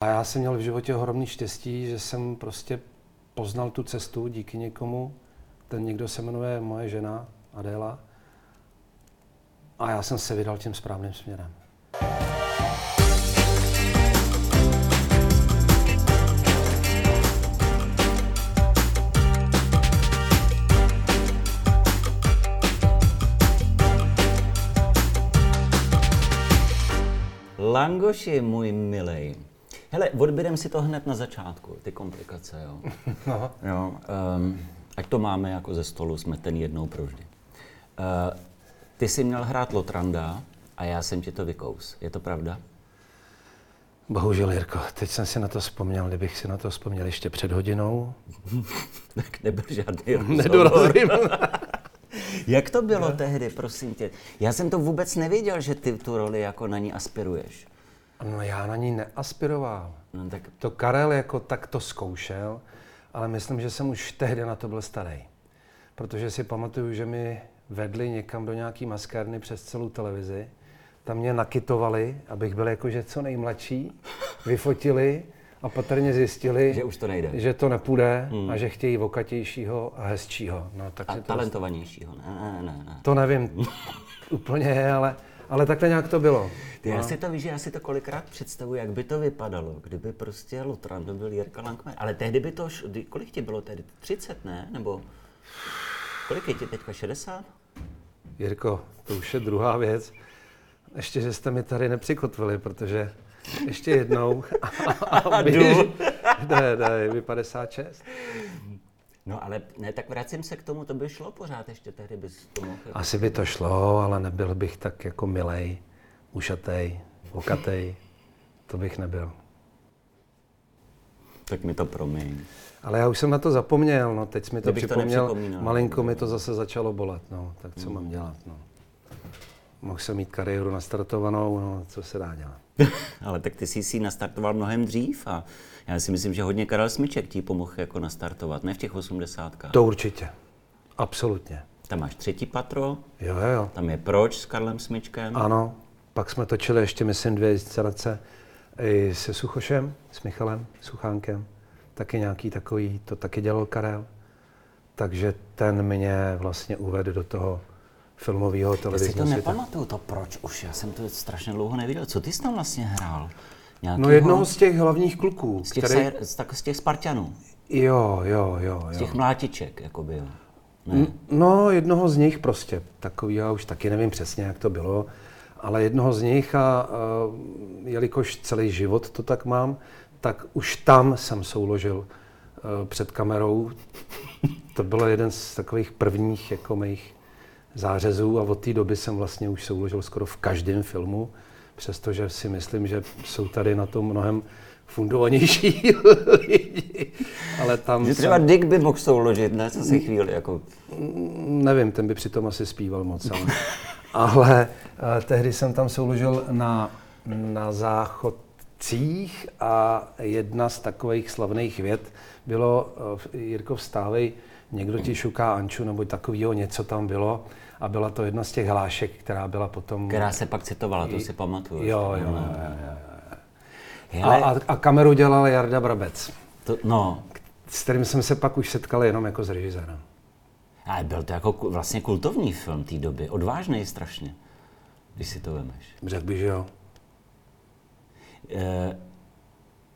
A já jsem měl v životě ohromný štěstí, že jsem prostě poznal tu cestu díky někomu. Ten někdo se jmenuje moje žena Adéla. A já jsem se vydal tím správným směrem. Langoši, můj milej. Hele, odběrem si to hned na začátku, ty komplikace, jo. No. jo um, ať to máme jako ze stolu, jsme ten jednou provždy. Uh, ty jsi měl hrát Lotranda a já jsem ti to vykous. Je to pravda? Bohužel, Jirko, teď jsem si na to vzpomněl, kdybych si na to vzpomněl ještě před hodinou. tak nebyl žádný rozhovor. Jak to bylo tehdy, prosím tě? Já jsem to vůbec nevěděl, že ty tu roli jako na ní aspiruješ. No já na ní neaspiroval. No, tak To Karel jako tak to zkoušel, ale myslím, že jsem už tehdy na to byl starý. Protože si pamatuju, že mi vedli někam do nějaký maskárny přes celou televizi. Tam mě nakitovali, abych byl jakože co nejmladší, vyfotili a patrně zjistili, Že už to nejde. že to nepůjde a že chtějí vokatějšího a hezčího. No, a takže to, talentovanějšího. Ne, ne, ne, ne. to nevím úplně, ale, ale takhle nějak to bylo. Ty, já si to víš, že já si to kolikrát představuji, jak by to vypadalo, kdyby prostě Lotrando byl Jirka Lankmer. Ale tehdy by to, š- kdy- kolik ti bylo tehdy? 30, ne? Nebo kolik je ti teďka, 60? Jirko, to už je druhá věc. Ještě, že jste mi tady nepřikotvili, protože ještě jednou. A Jdu. ne, ne, je mi 56. No ale ne, tak vracím se k tomu, to by šlo pořád ještě tehdy bys to mohl. Asi by to šlo, ale nebyl bych tak jako milej, ušatej, okatej. To bych nebyl. Tak mi to promiň. Ale já už jsem na to zapomněl, no, teď mi to Kdybych to připomněl, nepřipomínal. malinko mi to zase začalo bolet, no, tak co mám dělat, no. Mohl jsem mít kariéru nastartovanou, no, co se dá dělat. ale tak ty jsi si nastartoval mnohem dřív a já si myslím, že hodně Karel Smyček ti pomohl jako nastartovat, ne v těch osmdesátkách. To určitě, absolutně. Tam máš třetí patro, Jo, jo, jo. tam je Proč s Karlem Smyčkem. Ano, pak jsme točili ještě, myslím, dvě instalace i se Suchošem, s Michalem Suchánkem. Taky nějaký takový, to taky dělal Karel. Takže ten mě vlastně uvedl do toho filmového Já si televizního to světa. nepamatuju, to proč už, já jsem to strašně dlouho neviděl. Co ty jsi tam vlastně hrál? Nějakýho, No jednoho z těch hlavních kluků, z těch, který... Sajer- z, tak, z těch Spartanů, Jo, jo, jo, z jo. těch mlátiček, jakoby, jo. N- No, jednoho z nich prostě, takový, já už taky nevím přesně, jak to bylo, ale jednoho z nich a, a jelikož celý život to tak mám, tak už tam jsem souložil a, před kamerou. To bylo jeden z takových prvních jako mých zářezů a od té doby jsem vlastně už souložil skoro v každém filmu, přestože si myslím, že jsou tady na tom mnohem fundovanější lidi. Ale tam Že jsem- třeba Dick by mohl souložit, ne? Co si chvíli, jako... Nevím, ten by přitom asi zpíval moc, ale, ale eh, tehdy jsem tam souložil na, na záchodcích a jedna z takových slavných vět bylo eh, Jirko vstávej, někdo ti šuká Anču, nebo takového něco tam bylo a byla to jedna z těch hlášek, která byla potom... Která se pak citovala, to si pamatuju. Jo, jo, jo, no. jo, A, a, a kameru dělal Jarda Brabec, to, no, s kterým jsem se pak už setkal jenom jako s režisérem. ale byl to jako vlastně kultovní film té doby, odvážný strašně, když si to vemeš. Řekl bych, že jo. Eh,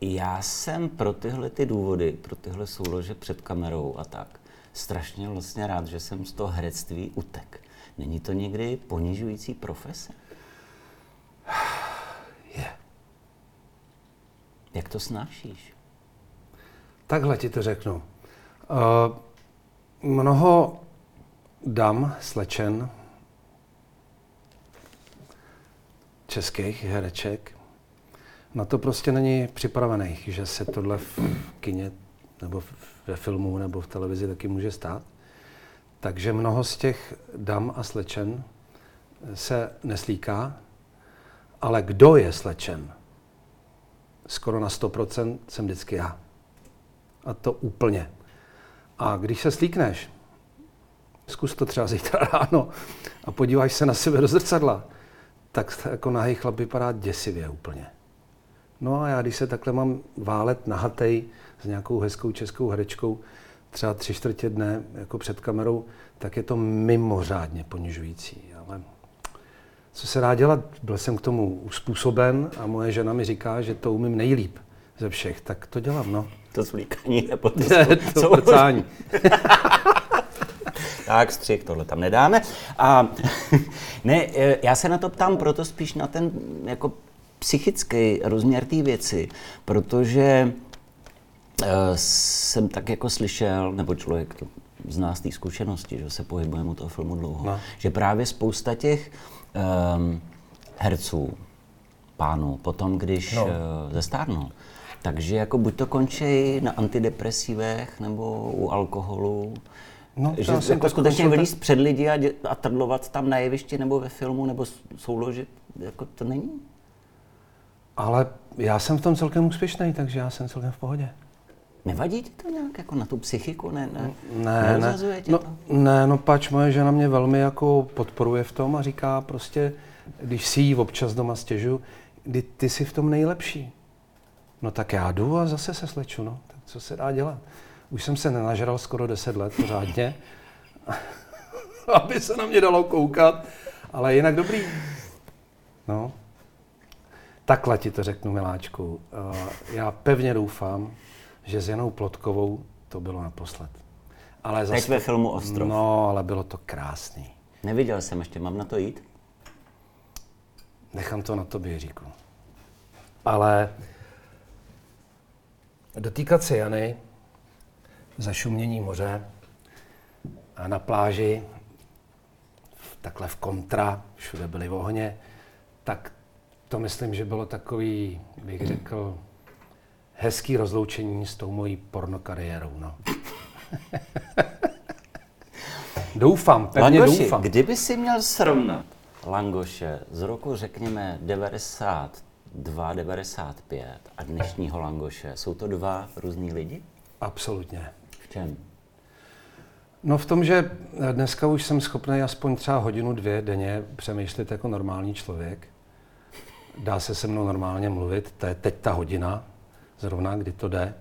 Já jsem pro tyhle ty důvody, pro tyhle soulože před kamerou a tak, strašně vlastně rád, že jsem z toho herectví utek. Není to někdy ponižující profese? Je. Jak to snášíš? Takhle ti to řeknu. Uh, mnoho dam, slečen, českých hereček, na to prostě není připravených, že se tohle v kině nebo v- ve filmu nebo v televizi taky může stát. Takže mnoho z těch dam a slečen se neslíká, ale kdo je slečen? Skoro na 100% jsem vždycky já. A to úplně. A když se slíkneš, zkus to třeba zítra ráno a podíváš se na sebe do zrcadla, tak jako nahý chlap vypadá děsivě úplně. No a já, když se takhle mám válet nahatej s nějakou hezkou českou herečkou, třeba tři čtvrtě dne jako před kamerou, tak je to mimořádně ponižující. Ale co se dá dělat? Byl jsem k tomu uspůsoben a moje žena mi říká, že to umím nejlíp ze všech, tak to dělám, no. To zvlíkání nebo to, Ne, to prcání. tak, střih, tohle tam nedáme. A ne, e, já se na to ptám proto spíš na ten jako psychický rozměr té věci, protože jsem tak jako slyšel, nebo člověk to zná z té zkušenosti, že se pohybujeme u toho filmu dlouho, No. že právě spousta těch um, herců, pánů, potom když No. uh, zestárnou, takže jako buď to končí na antidepresivech nebo u alkoholu, No, že jako skutečně vylíst před lidi a, dě, a trdlovat tam na jevišti nebo ve filmu nebo souložit, jako to není? Ale já jsem v tom celkem úspěšný, takže já jsem celkem v pohodě. Nevadí ti to nějak jako na tu psychiku? Ne, ne, Ne, ne. tě No, to? ne, no pač moje žena mě velmi jako podporuje v tom a říká prostě, když si jí občas doma stěžu, kdy ty jsi v tom nejlepší. No tak já jdu a zase se sleču, no. Tak co se dá dělat? Už jsem se nenažral skoro 10 let pořádně, aby se na mě dalo koukat, ale jinak dobrý. No. Takhle ti to řeknu, miláčku. Eh, Já pevně doufám, že s Janou Plotkovou to bylo naposled. Ale Teď ve filmu Ostrov. No, ale bylo to krásný. Neviděl jsem ještě, mám na to jít? Nechám to na tobě, Jiříku. Ale dotýkat se Jany, zašumění moře a na pláži, takhle v kontra, všude byly ohně, tak to myslím, že bylo takový, bych řekl, hezký rozloučení s tou mojí pornokariérou. No. doufám, pevně Langoši, doufám. kdyby si měl srovnat Langoše z roku, řekněme, 92, 95 a dnešního Langoše, jsou to dva různý lidi? Absolutně. V čem? No v tom, že dneska už jsem schopný aspoň třeba hodinu, dvě denně přemýšlet jako normální člověk. Dá se se mnou normálně mluvit, to je teď ta hodina, zrovna kdy to jde.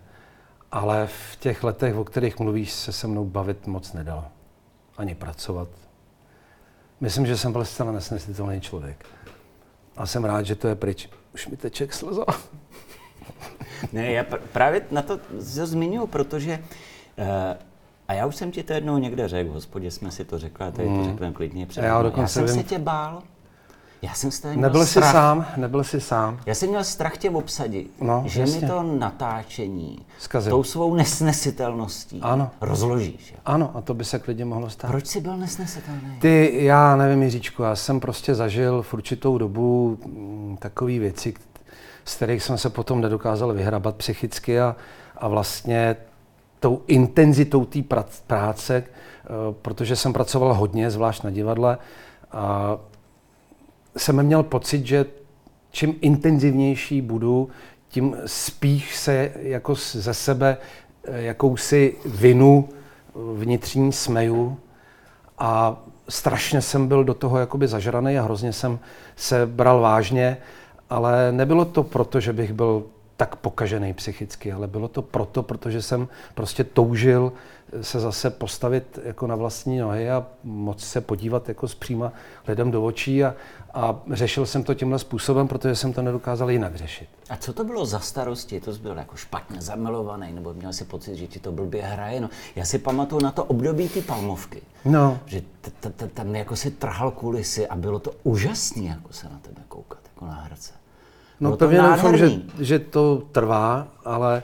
Ale v těch letech, o kterých mluvíš, se se mnou bavit moc nedalo. Ani pracovat. Myslím, že jsem byl zcela nesnesitelný člověk. A jsem rád, že to je pryč. Už mi teče slza. Ne, já pr- právě na to zmiňuji, protože uh, a já už jsem ti to jednou někde řekl, v hospodě jsme si to řekli, a tady to řekneme klidně před Hmm. Já já, já dokonce jsem vím- se tě bál. Já jsem z měl Nebyl jsi strach. sám, nebyl jsi sám. Já jsem měl strach tě obsadit, No, že jasně. mi to natáčení Zkazil. tou svou nesnesitelností Ano. rozložíš. jo. Ano, a to by se klidně mohlo stát. Proč jsi byl nesnesitelný? Ty, já nevím, Jiříčku, já jsem prostě zažil v určitou dobu mm, takové věci, z kterých jsem se potom nedokázal vyhrabat psychicky a, a vlastně tou intenzitou té práce, eh, protože jsem pracoval hodně, zvlášť na divadle, a jsem měl pocit, že čím intenzivnější budu, tím spíš se jako ze sebe eh, jakousi vinu vnitřní smeju a strašně jsem byl do toho jakoby zažraný a hrozně jsem se bral vážně, ale nebylo to proto, že bych byl tak pokažený psychicky, ale bylo to proto, protože jsem prostě toužil se zase postavit jako na vlastní nohy a moc se podívat jako zpříma lidem do očí a, a řešil jsem to tímhle způsobem, protože jsem to nedokázal jinak řešit. A co to bylo za starosti? To jsi byl jako špatně zamilovaný, nebo měl si pocit, že ti to blbě hraje? No, já si pamatuju na to období ty palmovky. No, Že tam jako si trhal kulisy a bylo to úžasné jako se na tebe koukat, jako na herce. No Bylo to pevně doufám, že, že to trvá, ale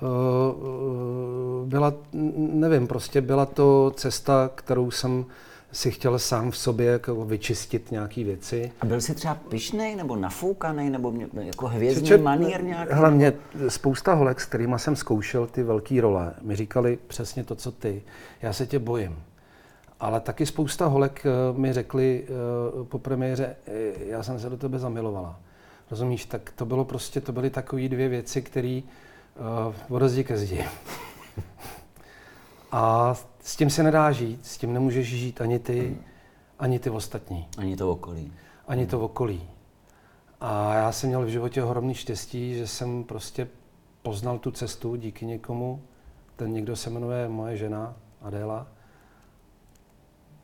uh, byla, nevím, prostě byla to cesta, kterou jsem si chtěl sám v sobě jako vyčistit nějaké věci. A byl jsi třeba pišnej, nebo nafoukaný, nebo mě, jako hvězdný Čet- manír nějaký? Hele, mě spousta holek, s kterými jsem zkoušel ty velké role, mi říkali přesně to, co ty. Já se tě bojím. Ale taky spousta holek eh, mi řekli eh, po premiéře, já jsem se do tebe zamilovala. Rozumíš, tak to bylo prostě, to byly takové dvě věci, které uh, od zdi ke zdi. A s tím se nedá žít, s tím nemůžeš žít ani ty, ani ty ostatní Ani to okolí. ani to okolí. A já jsem měl v životě ohromný štěstí, že jsem prostě poznal tu cestu díky někomu. Ten někdo se jmenuje moje žena Adéla.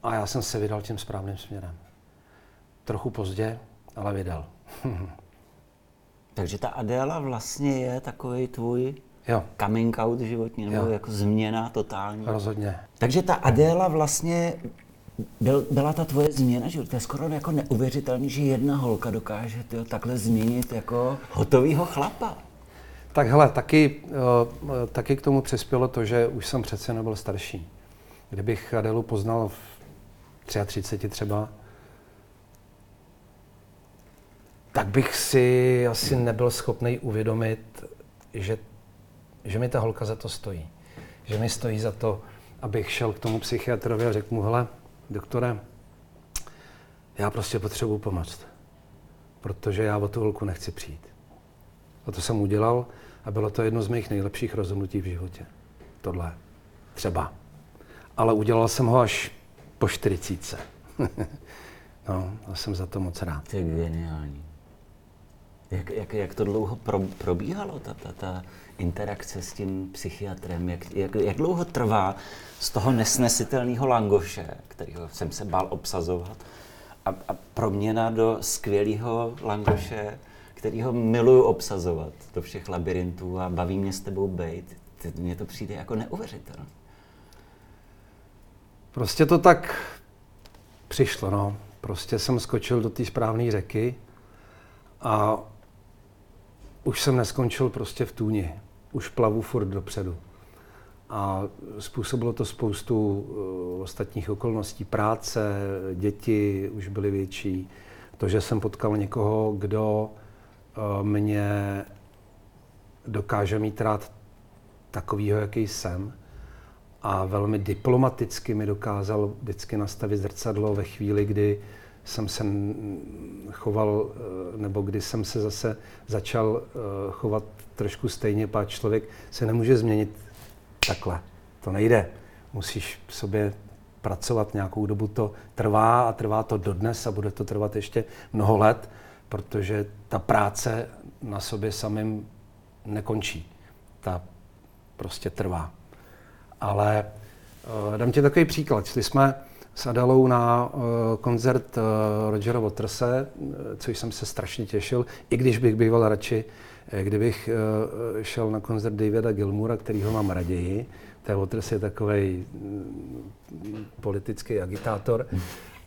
A já jsem se vydal tím správným směrem. Trochu pozdě, ale vydal. Takže ta Adéla vlastně je takový tvůj jo. coming out životní, nebo jo. jako změna totální. Rozhodně. Takže ta Adéla vlastně byl, byla ta tvoje změna, že to je skoro jako neuvěřitelný, že jedna holka dokáže tyjo, takhle změnit jako hotovýho chlapa. Tak hele, taky, uh, taky k tomu přispělo to, že už jsem přece nebyl starší. Kdybych Adelu poznal v 33 třeba, tak bych si asi nebyl schopný uvědomit, že, že mi ta holka za to stojí. Že mi stojí za to, abych šel k tomu psychiatrovi a řekl mu, hele, doktore, já prostě potřebuji pomoct, protože já o tu holku nechci přijít. A to jsem udělal a bylo to jedno z mých nejlepších rozhodnutí v životě. Tohle. Třeba. Ale udělal jsem ho až po 40. no, a jsem za to moc rád. To je geniální. Jak, jak, jak to dlouho pro, probíhalo, ta, ta, ta interakce s tím psychiatrem? Jak, jak, jak dlouho trvá z toho nesnesitelného langoše, kterého jsem se bál obsazovat, a, a proměna do skvělého langoše, kterýho miluju obsazovat do všech labirintů a baví mě s tebou bejt. Mně to přijde jako neuvěřitelné. Prostě to tak přišlo, no. Prostě jsem skočil do té správné řeky a už jsem neskončil prostě v tůni. Už plavu furt dopředu. A způsobilo to spoustu uh, ostatních okolností. Práce, děti už byly větší. To, že jsem potkal někoho, kdo uh, mě dokáže mít rád takovýho, jaký jsem. A velmi diplomaticky mi dokázal vždycky nastavit zrcadlo ve chvíli, kdy jsem se choval, eh, nebo kdy jsem se zase začal eh, chovat trošku stejně, pak člověk se nemůže změnit takhle. To nejde. Musíš v sobě pracovat nějakou dobu, to trvá a trvá to dodnes a bude to trvat ještě mnoho let, protože ta práce na sobě samým nekončí. Ta prostě trvá. Ale uh, dám ti takový příklad. Šli jsme s Adalou na uh, koncert uh, Rogera Waterse, což jsem se strašně těšil, i když bych býval radši, kdybych šel na koncert Davida Gilmura, kterýho mám raději. Ten Waters je takový mm, politický agitátor,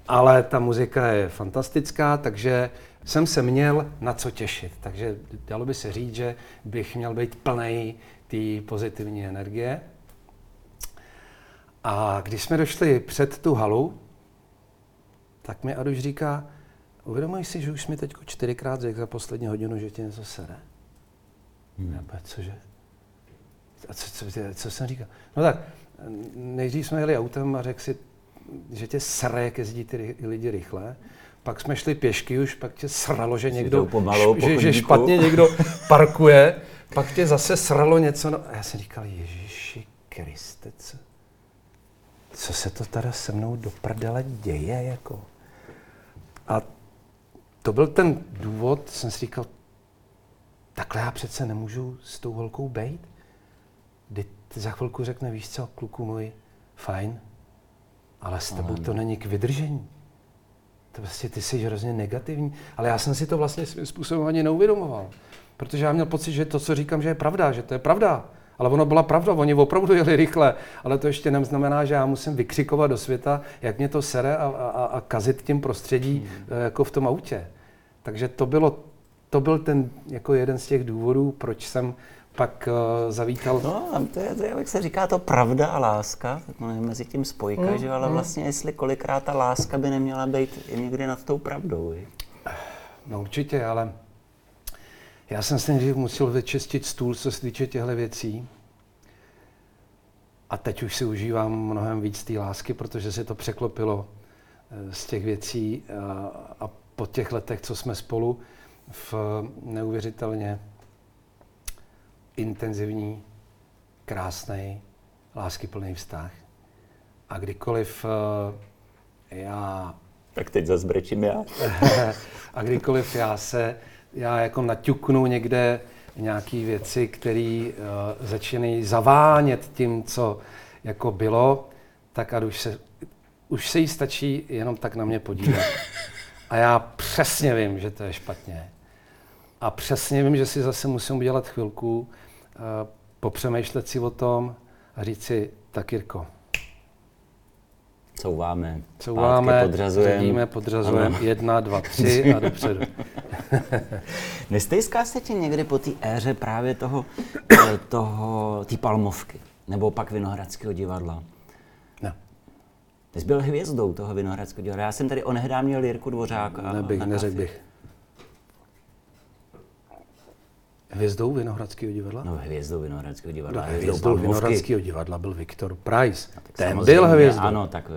ale ta muzika je fantastická, takže jsem se měl na co těšit. Takže dalo by se říct, že bych měl být plný té pozitivní energie. A když jsme došli před tu halu, tak mi Aduš říká, uvědomuji si, že už mi teď čtyřikrát řekl za poslední hodinu, že tě něco sere? Hmm. Já cože? A co, co, co jsem říkal? No tak, nejdřív jsme jeli autem a řekl si, že tě sere, jak jezdí ty lidi rychle. Pak jsme šli pěšky už, pak tě sralo, že někdo, pomalu, že, že špatně někdo parkuje. Pak tě zase sralo něco. No, a já jsem říkal, Ježíši Kriste, co? se to teda se mnou do prdele děje, jako. A to byl ten důvod, jsem si říkal, takhle já přece nemůžu s tou holkou bejt. Kdy za chvilku řekne, víš co, kluku můj, fajn, ale s tebou to není k vydržení. To vlastně ty jsi hrozně negativní, ale já jsem si to vlastně svým způsobem ani neuvědomoval. Protože já měl pocit, že to, co říkám, že je pravda, že to je pravda. Ale ono byla pravda, oni opravdu jeli rychle, ale to ještě neznamená, že já musím vykřikovat do světa, jak mě to sere a, a, a kazit tím prostředí hmm. jako v tom autě. Takže to, bylo, to byl ten jako jeden z těch důvodů, proč jsem pak uh, zavítal. No, to je, to je, jak se říká, to pravda a láska, tak je mezi tím spojka, mm, že ale mm. vlastně jestli kolikrát ta láska by neměla být někdy nad tou pravdou. Je? No určitě, ale já jsem si nejdřív musel vyčistit stůl, co se týče těchto věcí. A teď už si užívám mnohem víc té lásky, protože se to překlopilo eh, z těch věcí a, a po těch letech, co jsme spolu, v neuvěřitelně intenzivní, krásný, láskyplný vztah. A kdykoliv eh, já... Tak teď zase brečím já. a kdykoliv já se já jako naťuknu někde nějaké věci, které uh, začínají zavánět tím, co jako bylo, tak a už se, už se jí stačí jenom tak na mě podívat. A já přesně vím, že to je špatně. A přesně vím, že si zase musím udělat chvilku, uh, popřemýšlet si o tom a říct si, tak Jirko, Couváme, Couváme, podřazujeme, podřazujeme, jedna, dva, tři a dopředu. Nestejská se ti někdy po té éře právě toho, toho, té palmovky, nebo pak Vinohradského divadla? Ne. Ty jsi byl hvězdou toho Vinohradského divadla. Já jsem tady onehdá měl Jirku Dvořáka. Nebych, neřekl bych. Hvězdou Vinohradského divadla? No, hvězdou Vinohradského divadla. No, hvězdou Vinohradského divadla byl Viktor Price. No, Ten byl hvězdou. Ano, tak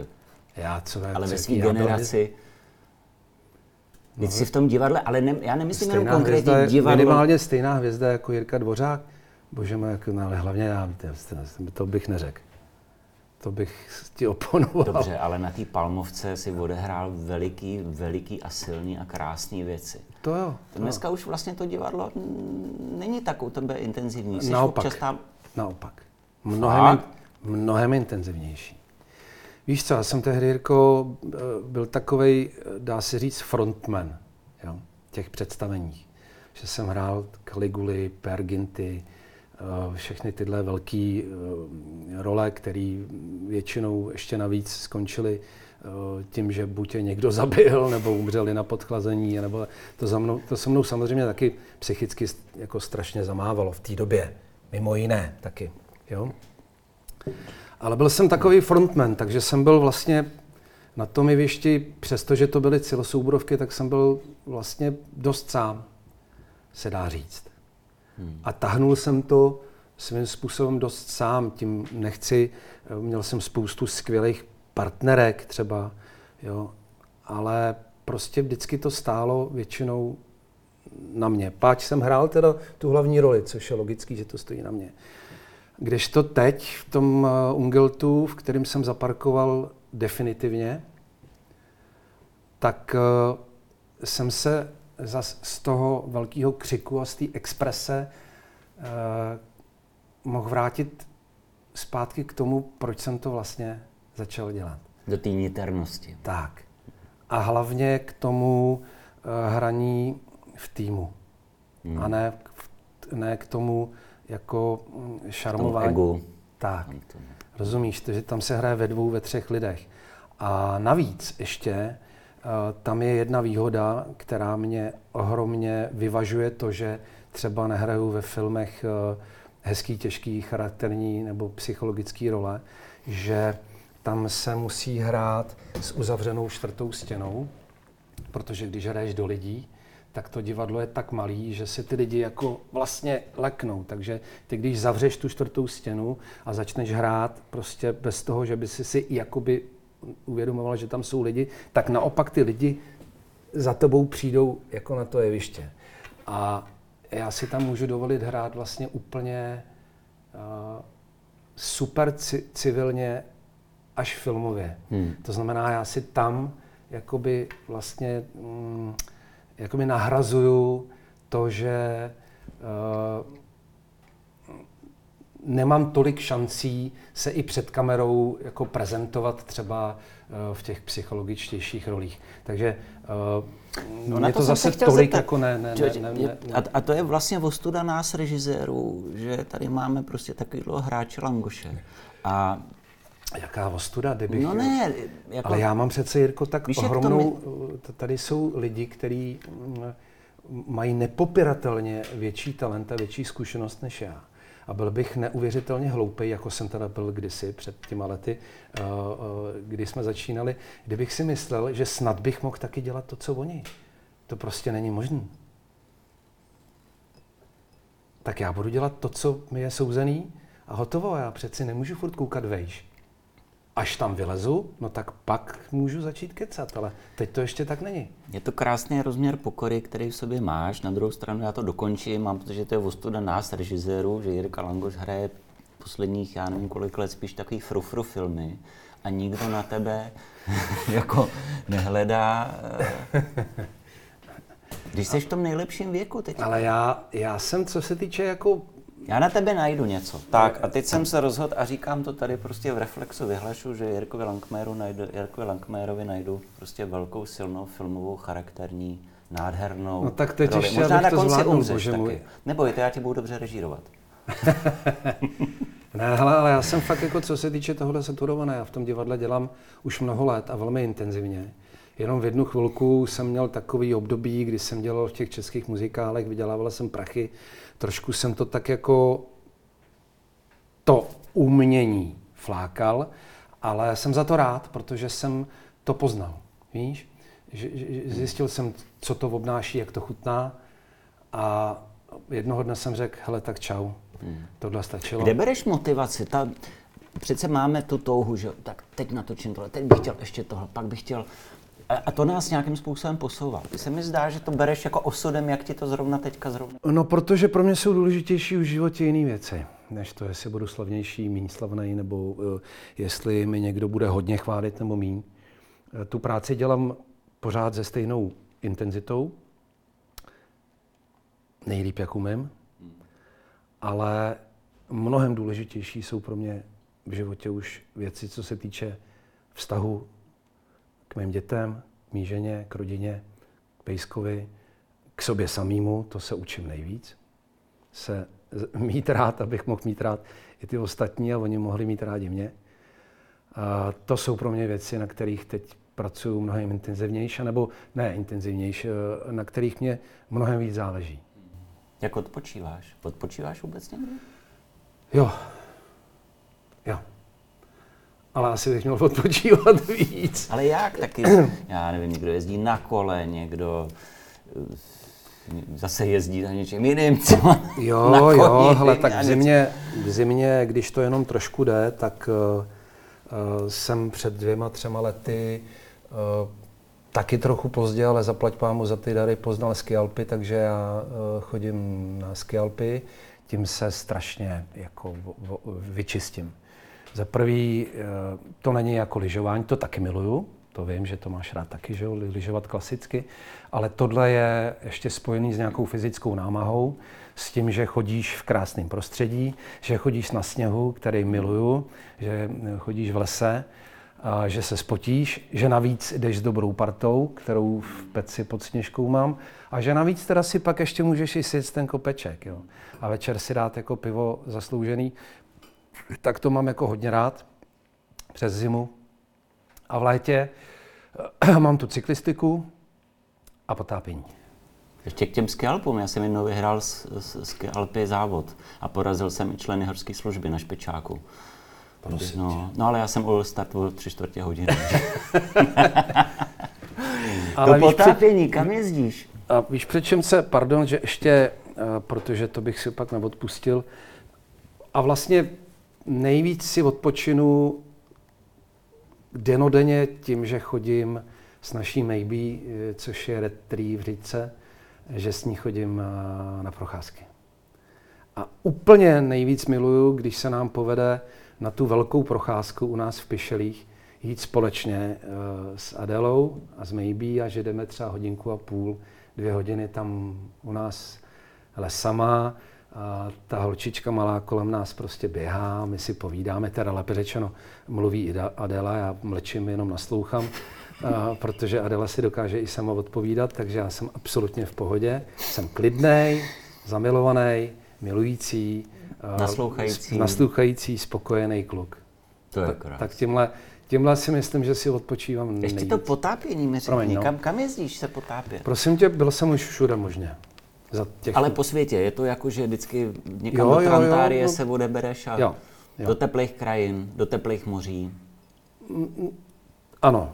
já co Ale ve své generaci... Teď no, si v tom divadle, ale ne, já nemyslím jenom konkrétní divadlo. Minimálně stejná hvězda jako Jirka Dvořák. Bože můj, jako, no, ale hlavně já, to bych neřekl. To bych ti oponoval. Dobře, ale na té Palmovce si odehrál veliký, veliký a silný a krásný věci. To jo. To dneska už vlastně to divadlo není tak u tebe intenzivní. Jsi naopak, tam... naopak. Mnohem, mnohem intenzivnější. Víš co, já jsem tehdy, Jirko, eh, byl takový, eh, dá se říct, frontman jo, těch představeních. Že jsem hrál Caliguli, Perginty, eh, všechny tyhle velké role, které většinou ještě navíc skončily tím, že buď je někdo zabil, nebo umřeli na podchlazení, nebo to, za mnou, to se mnou samozřejmě taky psychicky jako strašně zamávalo v té době. Mimo jiné taky. Jo? Ale byl jsem takový frontman, takže jsem byl vlastně na tom jevišti, přestože to byly celosouborovky, tak jsem byl vlastně dost sám, se dá říct. Hmm. A tahnul jsem to svým způsobem dost sám, tím nechci, měl jsem spoustu skvělých partnerek třeba, jo, ale prostě vždycky to stálo většinou na mě. Páč jsem hrál teda tu hlavní roli, což je logický, že to stojí na mě. Kdežto teď v tom eh, Ungeltu, v kterém jsem zaparkoval definitivně, tak uh, jsem se zas z toho velkého křiku a z té exprese uh, mohl vrátit zpátky k tomu, proč jsem to vlastně začal dělat. Do té niternosti. Tak. A hlavně k tomu uh, hraní v týmu. Hmm. A ne, ne k tomu jako mm, šarmování. Egu. Tak. Rozumíš, to, že tam se hraje ve dvou, ve třech lidech. A navíc ještě uh, tam je jedna výhoda, která mě ohromně vyvažuje to, že třeba nehraju ve filmech uh, hezký, těžký, charakterní nebo psychologický role, že tam se musí hrát s uzavřenou čtvrtou stěnou, protože když hraješ do lidí, tak to divadlo je tak malý, že si ty lidi jako vlastně leknou. Takže ty, když zavřeš tu čtvrtou stěnu a začneš hrát prostě bez toho, že by si si jakoby uvědomoval, že tam jsou lidi, tak naopak ty lidi za tebou přijdou jako na to jeviště. A já si tam můžu dovolit hrát vlastně úplně uh, super ci- civilně až filmově. Hmm. To znamená, já si tam jakoby vlastně mm, jako mi nahrazuju to, že uh, nemám tolik šancí se i před kamerou jako prezentovat třeba uh, v těch psychologičtějších rolích. Takže uh, no, je to, to zase tolik zeptat. jako ne, ne, ne, ne, ne, A, a to je vlastně ostuda nás režisérů, že tady máme prostě takovýhle hráče Langoše. A Jaká ostuda, kdybych... No ne, jako... Ale já mám přece, Jirko, tak Víš, ohromnou... Mi... Tady jsou lidi, kteří mm, mají nepopiratelně větší talent a větší zkušenost než já. A byl bych neuvěřitelně hloupý, jako jsem teda byl kdysi před těma lety, eh, eh, kdy jsme začínali, kdybych si myslel, že snad bych mohl taky dělat to, co oni. To prostě není možné. Tak já budu dělat to, co mi je souzený a hotovo. Já přeci nemůžu furt koukat vejš až tam vylezu, no tak pak můžu začít kecat, ale teď to ještě tak není. Je to krásný rozměr pokory, který v sobě máš. Na druhou stranu já to dokončím, mám, protože to je ostuda nás, režisérů, že Jirka Langoš hraje posledních, já nevím kolik let, spíš takový frufru filmy a nikdo na tebe jako nehledá. Eh, Když jsi v tom nejlepším věku teď. Ale já, já jsem, co se týče jako já na tebe najdu něco. Tak a teď jsem se rozhodl a říkám to tady prostě v reflexu vyhlašu, že Jirkovi Lankméru najdu, Jirkovi Lankmérovi najdu prostě velkou, silnou, filmovou, charakterní, nádhernou No tak teď roli. ještě, Možná na to konci zvládnul, umřeš bože taky. můj. Nebojte, já tě budu dobře režírovat. Ne, hele, ale já jsem fakt jako, co se týče tohohle saturované, já v tom divadle dělám už mnoho let a velmi intenzivně. Jenom v jednu chvilku jsem měl takový období, kdy jsem dělal v těch českých muzikálech, vydělával jsem prachy, trošku jsem to tak jako to umění flákal, ale jsem za to rád, protože jsem to poznal, víš? Že, že, že zjistil jsem, co to obnáší, jak to chutná a jednoho dne jsem řekl, hele, tak čau, tohle stačilo. Kde bereš motivaci? Ta, přece máme tu touhu, že tak teď natočím tohle, teď bych chtěl ještě tohle, pak bych chtěl... A, to nás nějakým způsobem posouvá. Ty se mi zdá, že to bereš jako osudem, jak ti to zrovna teďka zrovna... No, protože pro mě jsou důležitější v životě jiné věci, než to, jestli budu slavnější, méně slavný, nebo uh, jestli mi někdo bude hodně chválit nebo míň. Uh, tu práci dělám pořád se stejnou intenzitou, nejlíp, jak umím, ale mnohem důležitější jsou pro mě v životě už věci, co se týče vztahu k mým dětem, k mý ženě, k rodině, k Pejskovi, k sobě samému, to se učím nejvíc. Se mít rád, abych mohl mít rád i ty ostatní a oni mohli mít rádi mě. A to jsou pro mě věci, na kterých teď pracuju mnohem intenzivnější, nebo ne intenzivnější, na kterých mě mnohem víc záleží. Jak odpočíváš? Odpočíváš vůbec někdy? Jo. Jo. Ale asi bych měl odpočívat víc. Ale jak taky, já nevím, někdo jezdí na kole, někdo eh, zase jezdí na něčem jiným, třeba Jo, na koni, jo, hele, a tak v zimě, v zimě, když to jenom trošku jde, tak uh, jsem před dvěma, třema lety uh, taky trochu pozdě, ale zaplať pámu za ty dary poznal skialpy, takže já uh, chodím na skialpy, tím se strašně jako vyčistím. Za prvý, uh, to není jako lyžování, to taky miluju, to vím, že to máš rád taky, že jo, ly- lyžovat klasicky, ale tohle je ještě spojený s nějakou fyzickou námahou, s tím, že chodíš v krásném prostředí, že chodíš na sněhu, který miluju, že eh, chodíš v lese, a že se spotíš, že navíc jdeš s dobrou partou, kterou v peci pod sněžkou mám, a že navíc teda si pak ještě můžeš i sjet ten kopeček, jo. A večer si dát jako pivo zasloužený, tak to mám jako hodně rád přes zimu. A v létě eh, mám tu cyklistiku a potápění. Ještě k těm skialpům. Já jsem jednou vyhrál s, s, skialpy závod a porazil jsem i členy horské služby na špičáku. Prosím no, no, ale já jsem ul start o tři čtvrtě hodiny. Ale to víš, před, potápění, kam jezdíš? a víš, před čem se, pardon, že ještě, eh, protože to bych si pak neodpustil, a vlastně nejvíc si odpočinu denodenně tím, že chodím s naší Maybe, eh, což je retrý v Řídce, že s ní chodím eh, na procházky. A úplně nejvíc miluju, když se nám povede na tu velkou procházku u nás v Pišelích jít společně uh, s Adelou a s Maybe a že jdeme třeba hodinku a půl, dvě hodiny tam u nás lesama a ta holčička malá kolem nás prostě běhá, my si povídáme, teda lépe řečeno mluví i Adela, já mlčím, jenom naslouchám, a, protože Adela si dokáže i sama odpovídat, takže já jsem absolutně v pohodě, jsem klidnej, zamilovaný, milující, Naslouchající. naslouchající, spokojený kluk. To je Tak, krásné. tak tímhle, tímhle si myslím, že si odpočívám Ještě nejvíc. to potápění mi Promiň, řekni. no. Kam, kam jezdíš se potápět? Prosím tě, byl jsem už všude možně. Za těch... Ale po světě, je to jako, že vždycky někam Jo, do jo, jo, Trantárie no. se odebereš a Jo, jo. do teplých krajin, do teplých moří. Ano.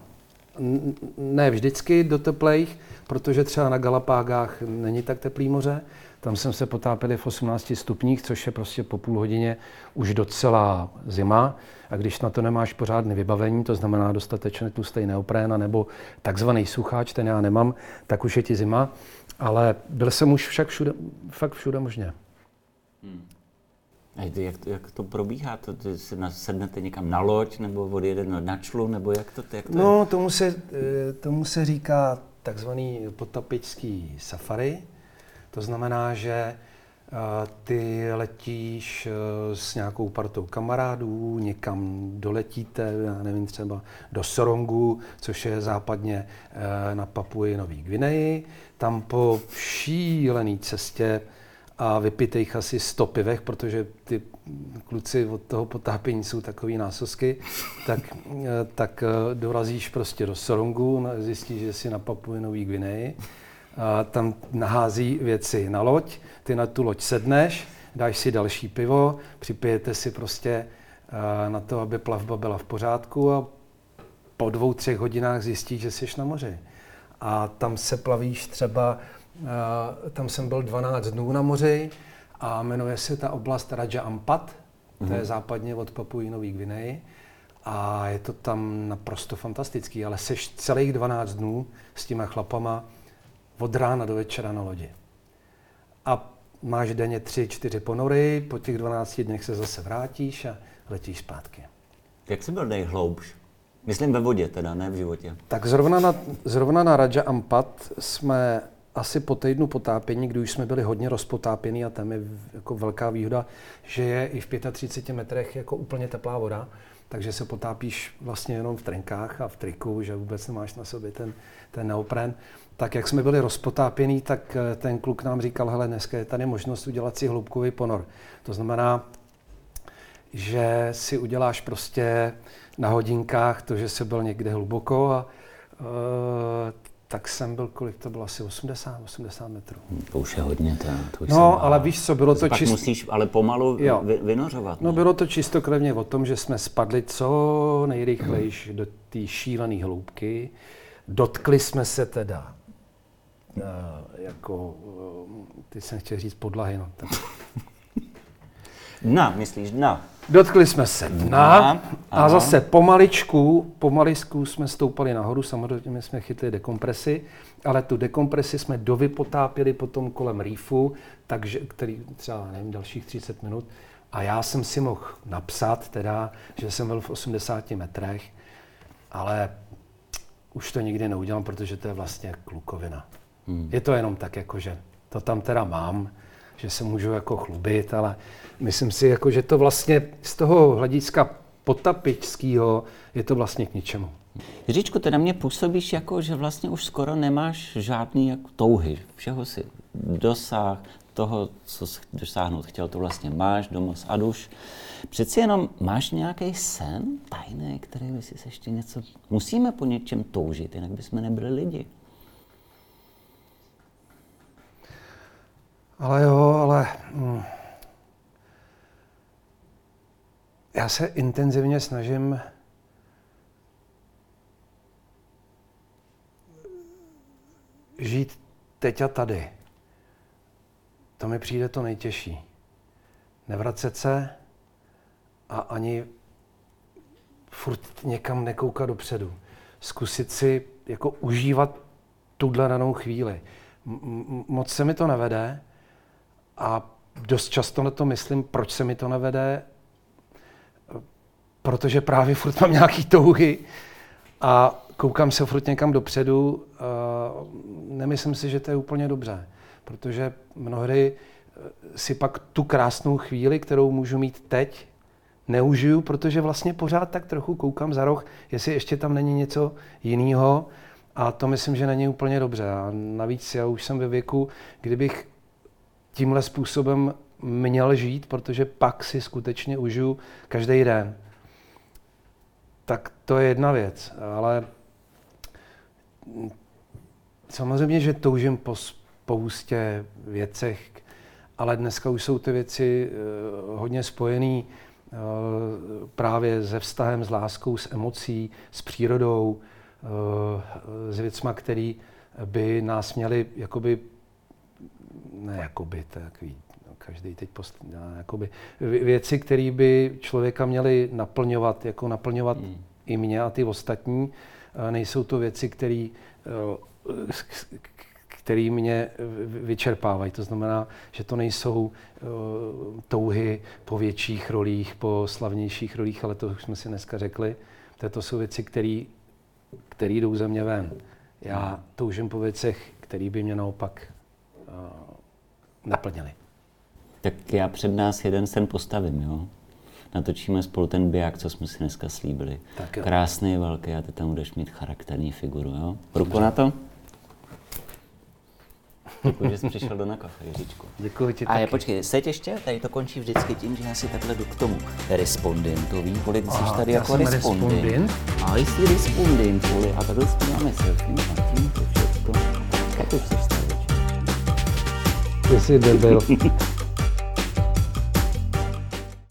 Ne vždycky do teplejch, protože třeba na Galapágách není tak teplý moře. Tam jsem se potápěli v 18 stupních, což je prostě po půl hodině už docela zima. A když na to nemáš pořádné vybavení, to znamená dostatečně tlustý neoprén nebo takzvaný sucháč, ten já nemám, tak už je ti zima. Ale byl jsem už však všude, fakt všude možně. A ty, jak, to, jak to probíhá? To, ty si na- sednete někam na loď, nebo odjedete na člu, nebo jak to, jak to je? No, tomu se, eh, tomu se říká takzvaný potapičský safari. To znamená, že ty letíš s nějakou partou kamarádů, někam doletíte, já nevím, třeba do Sorongu, což je západně na Papuji Nový Gvineji. Tam po šílené cestě a vypijte jich asi 100 pivech, protože ty kluci od toho potápění jsou takový násosky, tak, eh, tak eh, dorazíš prostě do Sorongu, zjistíš, že jsi na Papui Nový Gvineji, a tam nahází věci na loď, ty na tu loď sedneš, dáš si další pivo, připijete si prostě eh, na to, aby plavba byla v pořádku a po dvou, třech hodinách zjistíš, že jsi na moři. A tam se plavíš třeba tam jsem byl 12 dnů na moři a jmenuje se ta oblast Raja Ampat, mm-hmm. to je mhm. západně od Papuji Nový Gvineji. A je to tam naprosto fantastický, ale seš celých 12 dnů s těma chlapama od rána do večera na lodi. A máš denně 3-4 ponory, po těch 12 dnech se zase vrátíš a letíš zpátky. Jak jsi byl nejhloubš? Myslím ve vodě teda, ne v životě. Tak zrovna na, zrovna na Raja Ampat jsme asi po týdnu potápění, kdy už jsme byli hodně rozpotápění a tam je jako velká výhoda, že je i v 35 metrech jako úplně teplá voda, takže se potápíš vlastně jenom v trenkách a v triku, že vůbec nemáš na sobě ten, ten neopren. Tak jak jsme byli rozpotápění, tak eh, ten kluk nám říkal, hele, dneska je tady možnost udělat si hloubkový ponor. To znamená, že si uděláš prostě na hodinkách to, že se byl někde hluboko a uh, tak jsem byl, kolik to bylo, asi 80, 80 metrů. To už je hodně, to, to už No, ale víš co, bylo to čisto... musíš ale pomalu jo. vynořovat. No, bylo to čistokrevně o tom, že jsme spadli co nejrychlejší hmm. do té šílené hloubky. Dotkli jsme se teda jako, uh, ty jsem chtěl říct podlahy, no. Tak. Dna, myslíš dna? Dotkli jsme se dna a zase pomaličku, pomaličku jsme stoupali nahoru, samozřejmě jsme chytli dekompresi, ale tu dekompresi jsme dovypotápili potom kolem rýfu, takže, který třeba, nevím, dalších 30 minut. A já jsem si mohl napsat teda, že jsem byl v 80 metrech, ale už to nikdy neudělám, protože to je vlastně klukovina. Hmm. Je to jenom tak, jako že to tam teda mám, že se můžu jako chlubit, ale myslím si, jako, že to vlastně z toho hlediska potapičského je to vlastně k ničemu. Jiříčku, ty na mě působíš jako, že vlastně už skoro nemáš žádný jako touhy. Všeho si dosáh, toho, co jsi dosáhnout chtěl, to vlastně máš, domov a duš. Přeci jenom máš nějaký sen tajný, který by si ještě něco... Musíme po něčem toužit, jinak bychom nebyli lidi. Ale jo, ale... Hm. Já se intenzivně snažím žít teď a tady. To mi přijde to nejtěžší. Nevracet se a ani furt někam nekoukat dopředu. Zkusit si jako užívat tuhle danou chvíli. M- moc se mi to nevede, a dost často na to myslím, proč se mi to nevede, protože právě furt mám nějaký touhy a koukám se furt někam dopředu. Nemyslím si, že to je úplně dobře, protože mnohdy eh, si pak tu krásnou chvíli, kterou můžu mít teď, neužiju, protože vlastně pořád tak trochu koukám za roh, jestli ještě tam není něco jiného. A to myslím, že není úplně dobře. A navíc já už jsem ve věku, kdybych tímhle způsobem měl žít, protože pak si skutečně užiju každý den. Tak to je jedna věc, ale samozřejmě, že toužím po spoustě věcech, ale dneska už jsou ty věci uh, hodně spojené uh, právě se vztahem, s láskou, s emocí, s přírodou, uh, s věcma, které by nás měly jakoby ne jakoby, takový, no, každý teď post, jakoby, věci, které by člověka měly naplňovat, jako naplňovat hmm. i mě a ty ostatní. Nejsou to věci, které eh, který mě vyčerpávají. To znamená, že to nejsou uh, touhy po větších rolích, po slavnějších rolích, ale to už jsme si dneska řekli. To jsou věci, které jdou ze mě ven. Já toužím po věcech, které by mě naopak uh, neplnily. Tak já před nás jeden sen postavím, jo? Natočíme spolu ten biják, co jsme si dneska slíbili. Tak jo. Krásný, velký a ty tam budeš mít charakterní figuru, jo? Ruku na to? Děkuji, že jsi přišel do na kafe, Jiříčku. Děkuji ti A je, taky. počkej, seď ještě, tady to končí vždycky tím, že já si takhle jdu k tomu respondentovi, kolik jsi Aha, tady já jako jsem respondent. respondent. A jsi respondent, vole, a takhle si máme selfie, a tím to všechno. Jak to chceš stavit? Ty jsi debil.